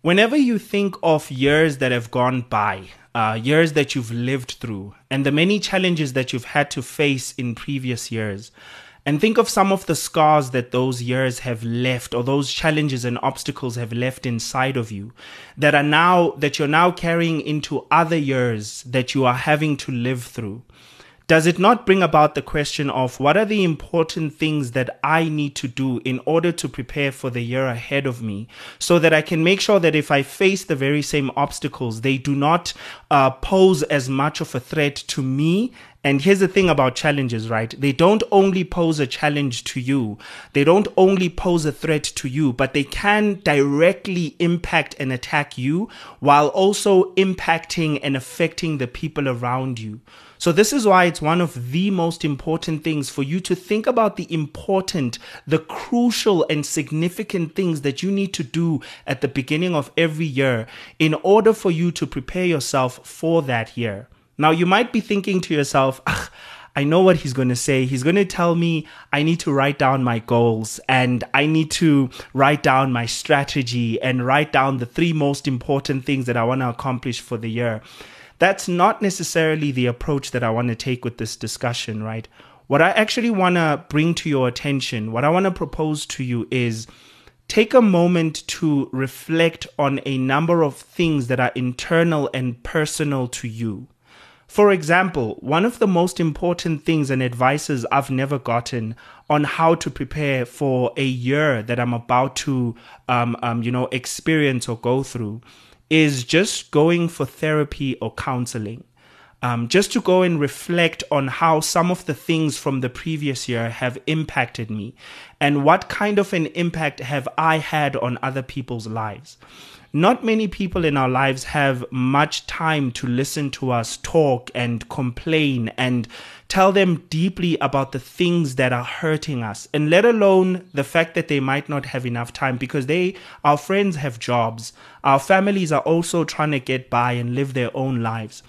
Whenever you think of years that have gone by, uh, years that you've lived through, and the many challenges that you've had to face in previous years, and think of some of the scars that those years have left, or those challenges and obstacles have left inside of you, that are now, that you're now carrying into other years that you are having to live through does it not bring about the question of what are the important things that I need to do in order to prepare for the year ahead of me so that I can make sure that if I face the very same obstacles, they do not uh, pose as much of a threat to me and here's the thing about challenges, right? They don't only pose a challenge to you. They don't only pose a threat to you, but they can directly impact and attack you while also impacting and affecting the people around you. So this is why it's one of the most important things for you to think about the important, the crucial and significant things that you need to do at the beginning of every year in order for you to prepare yourself for that year. Now you might be thinking to yourself, I know what he's going to say. He's going to tell me I need to write down my goals and I need to write down my strategy and write down the three most important things that I want to accomplish for the year. That's not necessarily the approach that I want to take with this discussion, right? What I actually want to bring to your attention, what I want to propose to you is take a moment to reflect on a number of things that are internal and personal to you. For example, one of the most important things and advices I've never gotten on how to prepare for a year that I'm about to, um, um, you know, experience or go through is just going for therapy or counseling. Um, just to go and reflect on how some of the things from the previous year have impacted me and what kind of an impact have I had on other people's lives. Not many people in our lives have much time to listen to us talk and complain and tell them deeply about the things that are hurting us, and let alone the fact that they might not have enough time because they, our friends, have jobs. Our families are also trying to get by and live their own lives.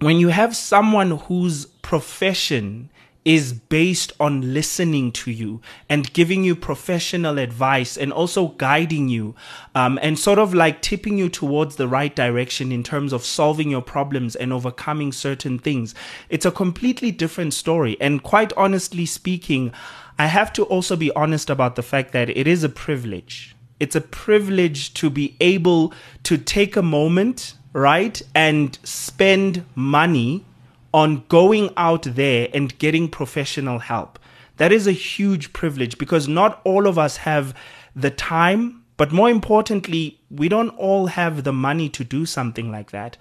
When you have someone whose profession is based on listening to you and giving you professional advice and also guiding you um, and sort of like tipping you towards the right direction in terms of solving your problems and overcoming certain things. It's a completely different story. And quite honestly speaking, I have to also be honest about the fact that it is a privilege. It's a privilege to be able to take a moment, right, and spend money on going out there and getting professional help. That is a huge privilege because not all of us have the time, but more importantly, we don't all have the money to do something like that.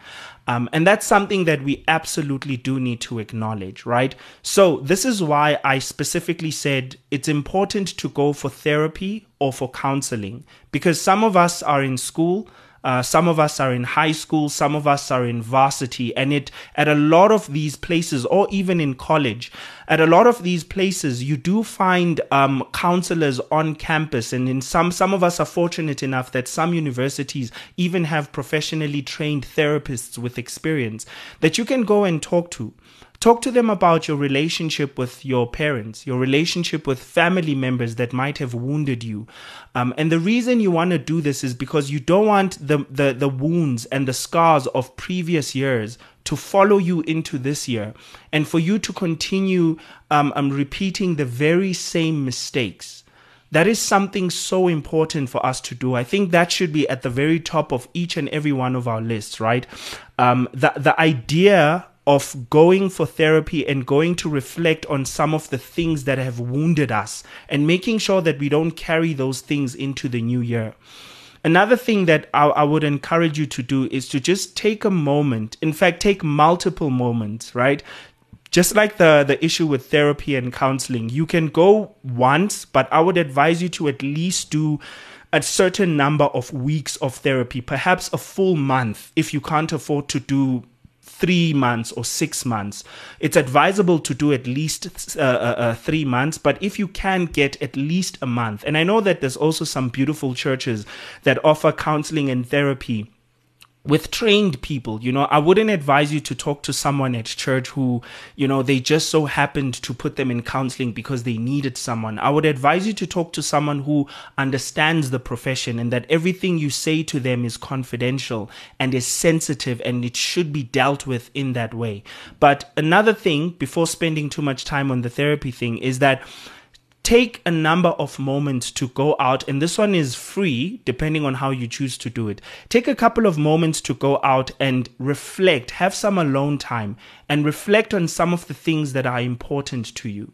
Um, and that's something that we absolutely do need to acknowledge, right? So, this is why I specifically said it's important to go for therapy or for counseling because some of us are in school uh, some of us are in high school, some of us are in varsity, and it at a lot of these places, or even in college, at a lot of these places, you do find um, counselors on campus, and in some, some of us are fortunate enough that some universities even have professionally trained therapists with experience that you can go and talk to. Talk to them about your relationship with your parents, your relationship with family members that might have wounded you. Um, and the reason you want to do this is because you don't want the, the, the wounds and the scars of previous years to follow you into this year and for you to continue um, um, repeating the very same mistakes. That is something so important for us to do. I think that should be at the very top of each and every one of our lists, right? Um, the, the idea of going for therapy and going to reflect on some of the things that have wounded us and making sure that we don't carry those things into the new year. Another thing that I, I, would encourage you to do is to just take a moment, in fact, take multiple moments, right? Just like the, the issue with therapy and counseling, you can go once, but I would advise you to at least do a certain number of weeks of therapy, perhaps a full month if you can't afford to do three months or six months. It's advisable to do at least uh, uh, uh, three months, but if you can get at least a month, and I know that there's also some beautiful churches that offer counseling and therapy with trained people you know. I wouldn't advise you to talk to someone at church who you know they just so happened to put them in counseling because they needed someone. I would advise you to talk to someone who understands the profession and that everything you say to them is confidential and is sensitive and it should be dealt with in that way. But another thing before spending too much time on the therapy thing is that take a number of moments to go out, and this one is free depending on how you choose to do it. Take a couple of moments to go out and reflect, have some alone time, and reflect on some of the things that are important to you.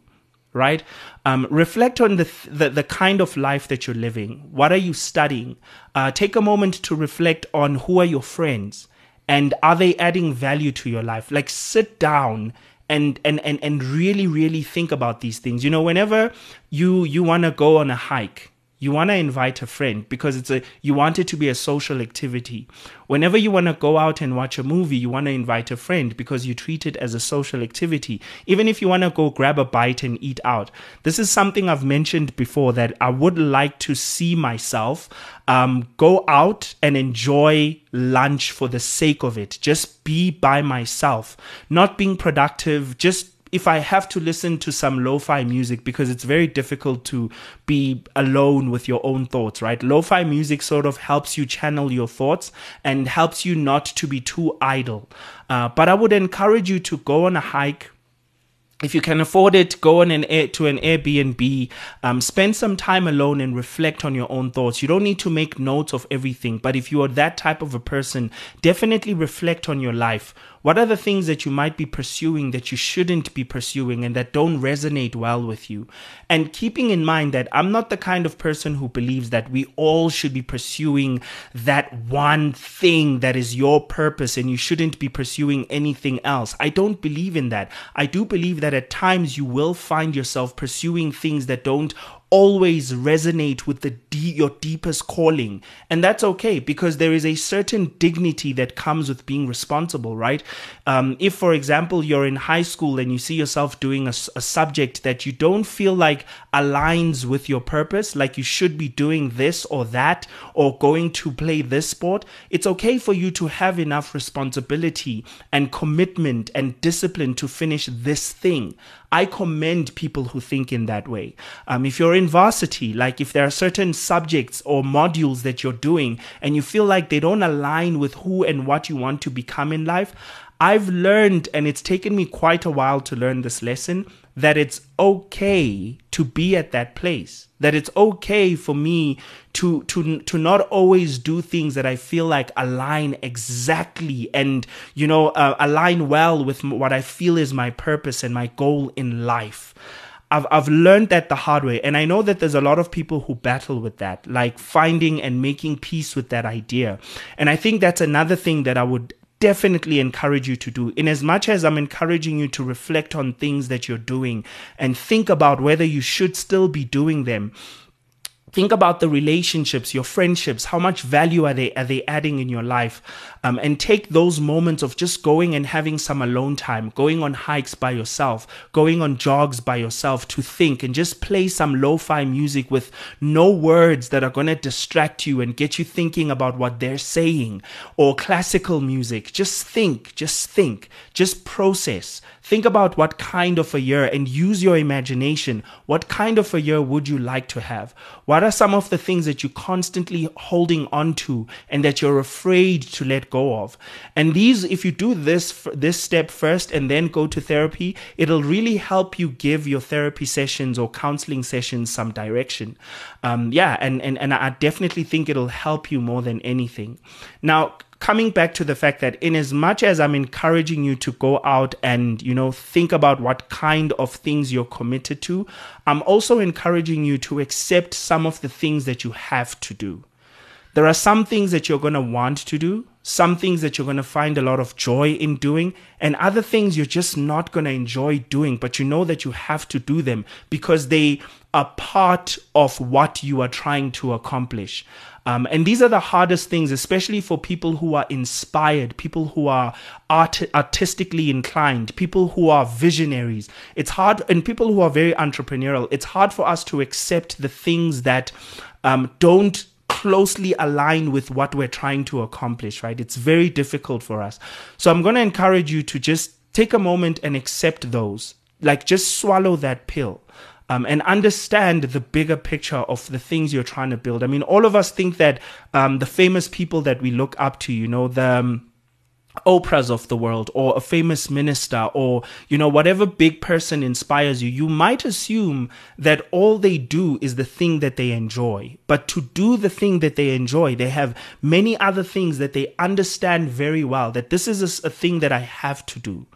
Right? Um, reflect on the, the, the kind of life that you're living. What are you studying? Uh, take a moment to reflect on who are your friends and are they adding value to your life? Like sit down and and and and really really think about these things. You know whenever you you want to go on a hike you want to invite a friend because it's a you want it to be a social activity. Whenever you want to go out and watch a movie you want to invite a friend because you treat it as a social activity. Even if you want to go grab a bite and eat out. This is something i've mentioned before that i would like to see myself um, go out and enjoy lunch for the sake of it. Just be by myself. Not being productive just if I have to listen to some lo-fi music because it's very difficult to be alone with your own thoughts, right? Lo-fi music sort of helps you channel your thoughts and helps you not to be too idle. Uh, but I would encourage you to go on a hike, if you can afford it, go on an air, to an Airbnb, um, spend some time alone and reflect on your own thoughts. You don't need to make notes of everything, but if you are that type of a person, definitely reflect on your life. What are the things that you might be pursuing that you shouldn't be pursuing and that don't resonate well with you? And keeping in mind that I'm not the kind of person who believes that we all should be pursuing that one thing that is your purpose and you shouldn't be pursuing anything else. I don't believe in that. I do believe that at times you will find yourself pursuing things that don't always resonate with the de- your deepest calling. And that's okay because there is a certain dignity that comes with being responsible right? Um, if for example you're in high school and you see yourself doing a, a subject that you don't feel like aligns with your purpose like you should be doing this or that or going to play this sport it's okay for you to have enough responsibility and commitment and discipline to finish this thing I commend people who think in that way. Um, if you're in varsity, like if there are certain subjects or modules that you're doing and you feel like they don't align with who and what you want to become in life, I've learned, and it's taken me quite a while to learn this lesson, that it's okay to be at that place. That it's okay for me to to to not always do things that I feel like align exactly and you know uh, align well with what I feel is my purpose and my goal in life. I've I've learned that the hard way, and I know that there's a lot of people who battle with that, like finding and making peace with that idea. And I think that's another thing that I would definitely encourage you to do. In as much as I'm encouraging you to reflect on things that you're doing and think about whether you should still be doing them think about the relationships your friendships how much value are they are they adding in your life? Um, and take those moments of just going and having some alone time going on hikes by yourself going on jogs by yourself to think and just play some lo-fi music with no words that are going to distract you and get you thinking about what they're saying. Or classical music just think just think just process Think about what kind of a year and use your imagination. What kind of a year would you like to have? What are some of the things that you're constantly holding on to and that you're afraid to let go of? And these, if you do this, this step first and then go to therapy, it'll really help you give your therapy sessions or counseling sessions some direction. Um, yeah, and, and, and I definitely think it'll help you more than anything. Now, coming back to the fact that in as much as i'm encouraging you to go out and you know think about what kind of things you're committed to i'm also encouraging you to accept some of the things that you have to do. There are some things that you're going to want to do some things that you're going to find a lot of joy in doing and other things you're just not going to enjoy doing but you know that you have to do them because they are part of what you are trying to accomplish um, and these are the hardest things, especially for people who are inspired, people who are art- artistically inclined, people who are visionaries. It's hard, and people who are very entrepreneurial. It's hard for us to accept the things that um, don't closely align with what we're trying to accomplish, right? It's very difficult for us. So I'm going to encourage you to just take a moment and accept those. Like just swallow that pill. Um, and understand the bigger picture of the things you're trying to build. I mean, all of us think that um, the famous people that we look up to, you know, the um, Oprahs of the world or a famous minister or, you know, whatever big person inspires you, you might assume that all they do is the thing that they enjoy. But to do the thing that they enjoy, they have many other things that they understand very well that this is a, a thing that I have to do.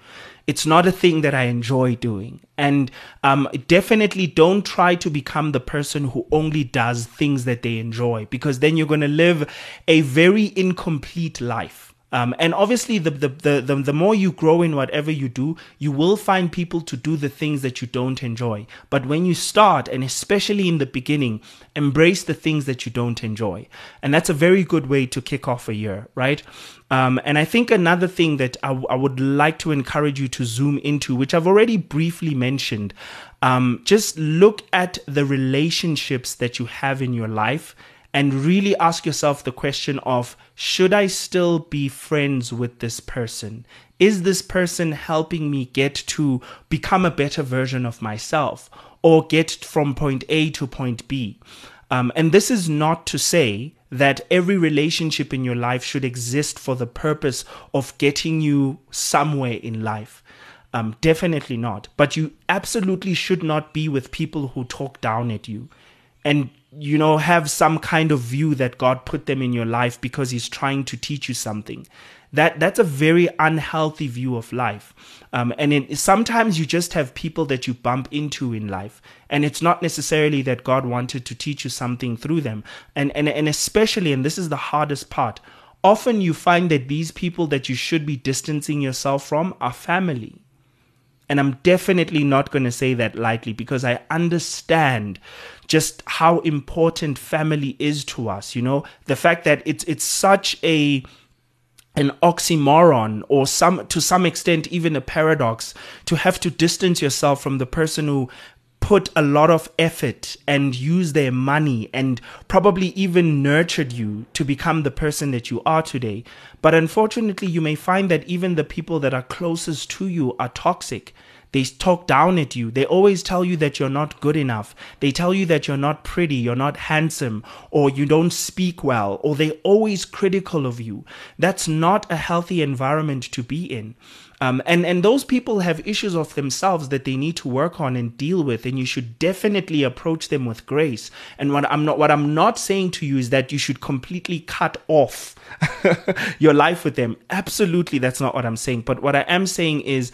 It's not a thing that I enjoy doing. And um, definitely don't try to become the person who only does things that they enjoy because then you're going to live a very incomplete life um, and obviously, the, the, the, the, the more you grow in whatever you do, you will find people to do the things that you don't enjoy. But when you start, and especially in the beginning, embrace the things that you don't enjoy. And that's a very good way to kick off a year, right? Um, and I think another thing that I, I would like to encourage you to zoom into, which I've already briefly mentioned, um, just look at the relationships that you have in your life and really ask yourself the question of should I still be friends with this person? Is this person helping me get to become a better version of myself or get from point A to point B? Um, and this is not to say that every relationship in your life should exist for the purpose of getting you somewhere in life. Um, definitely not. But you absolutely should not be with people who talk down at you. And you know, have some kind of view that God put them in your life because He's trying to teach you something. That that's a very unhealthy view of life, um, and it, sometimes you just have people that you bump into in life, and it's not necessarily that God wanted to teach you something through them, and and and especially, and this is the hardest part. Often you find that these people that you should be distancing yourself from are family. And I'm definitely not going to say that lightly because I understand just how important family is to us. You know, the fact that it's it's such a an oxymoron or some to some extent even a paradox to have to distance yourself from the person who put a lot of effort and use their money and probably even nurtured you to become the person that you are today. But unfortunately, you may find that even the people that are closest to you are toxic. They talk down at you. They always tell you that you're not good enough. They tell you that you're not pretty, you're not handsome, or you don't speak well, or they're always critical of you. That's not a healthy environment to be in. Um, and and those people have issues of themselves that they need to work on and deal with, and you should definitely approach them with grace. And what I'm not what I'm not saying to you is that you should completely cut off your life with them. Absolutely, that's not what I'm saying. But what I am saying is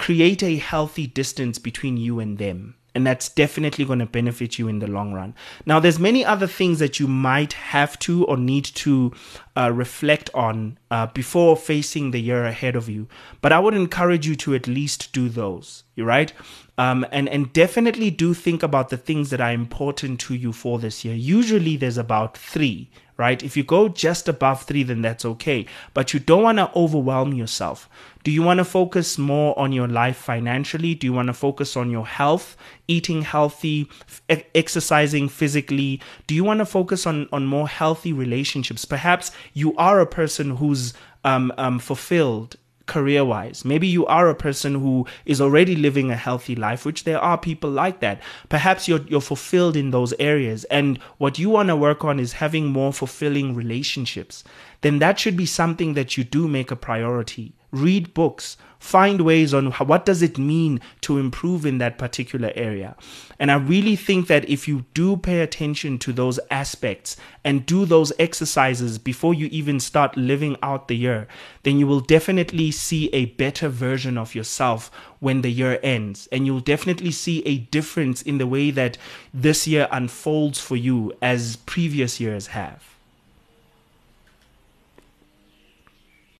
create a healthy distance between you and them and that's definitely going to benefit you in the long run. Now there's many other things that you might have to or need to uh, reflect on uh, before facing the year ahead of you but i would encourage you to at least do those right um, and and definitely do think about the things that are important to you for this year usually there's about three right? If you go just above three, then that's okay. But you don't want to overwhelm yourself. Do you want to focus more on your life financially? Do you want to focus on your health, eating healthy, f- exercising physically? Do you want to focus on, on more healthy relationships? Perhaps you are a person who's um, um, fulfilled career wise. Maybe you are a person who is already living a healthy life, which there are people like that. Perhaps you're, you're fulfilled in those areas. And what you want to work on is having more fulfilling relationships. Then that should be something that you do make a priority. Read books, find ways on what does it mean to improve in that particular area. And I really think that if you do pay attention to those aspects and do those exercises before you even start living out the year, then you will definitely see a better version of yourself when the year ends. And you'll definitely see a difference in the way that this year unfolds for you as previous years have.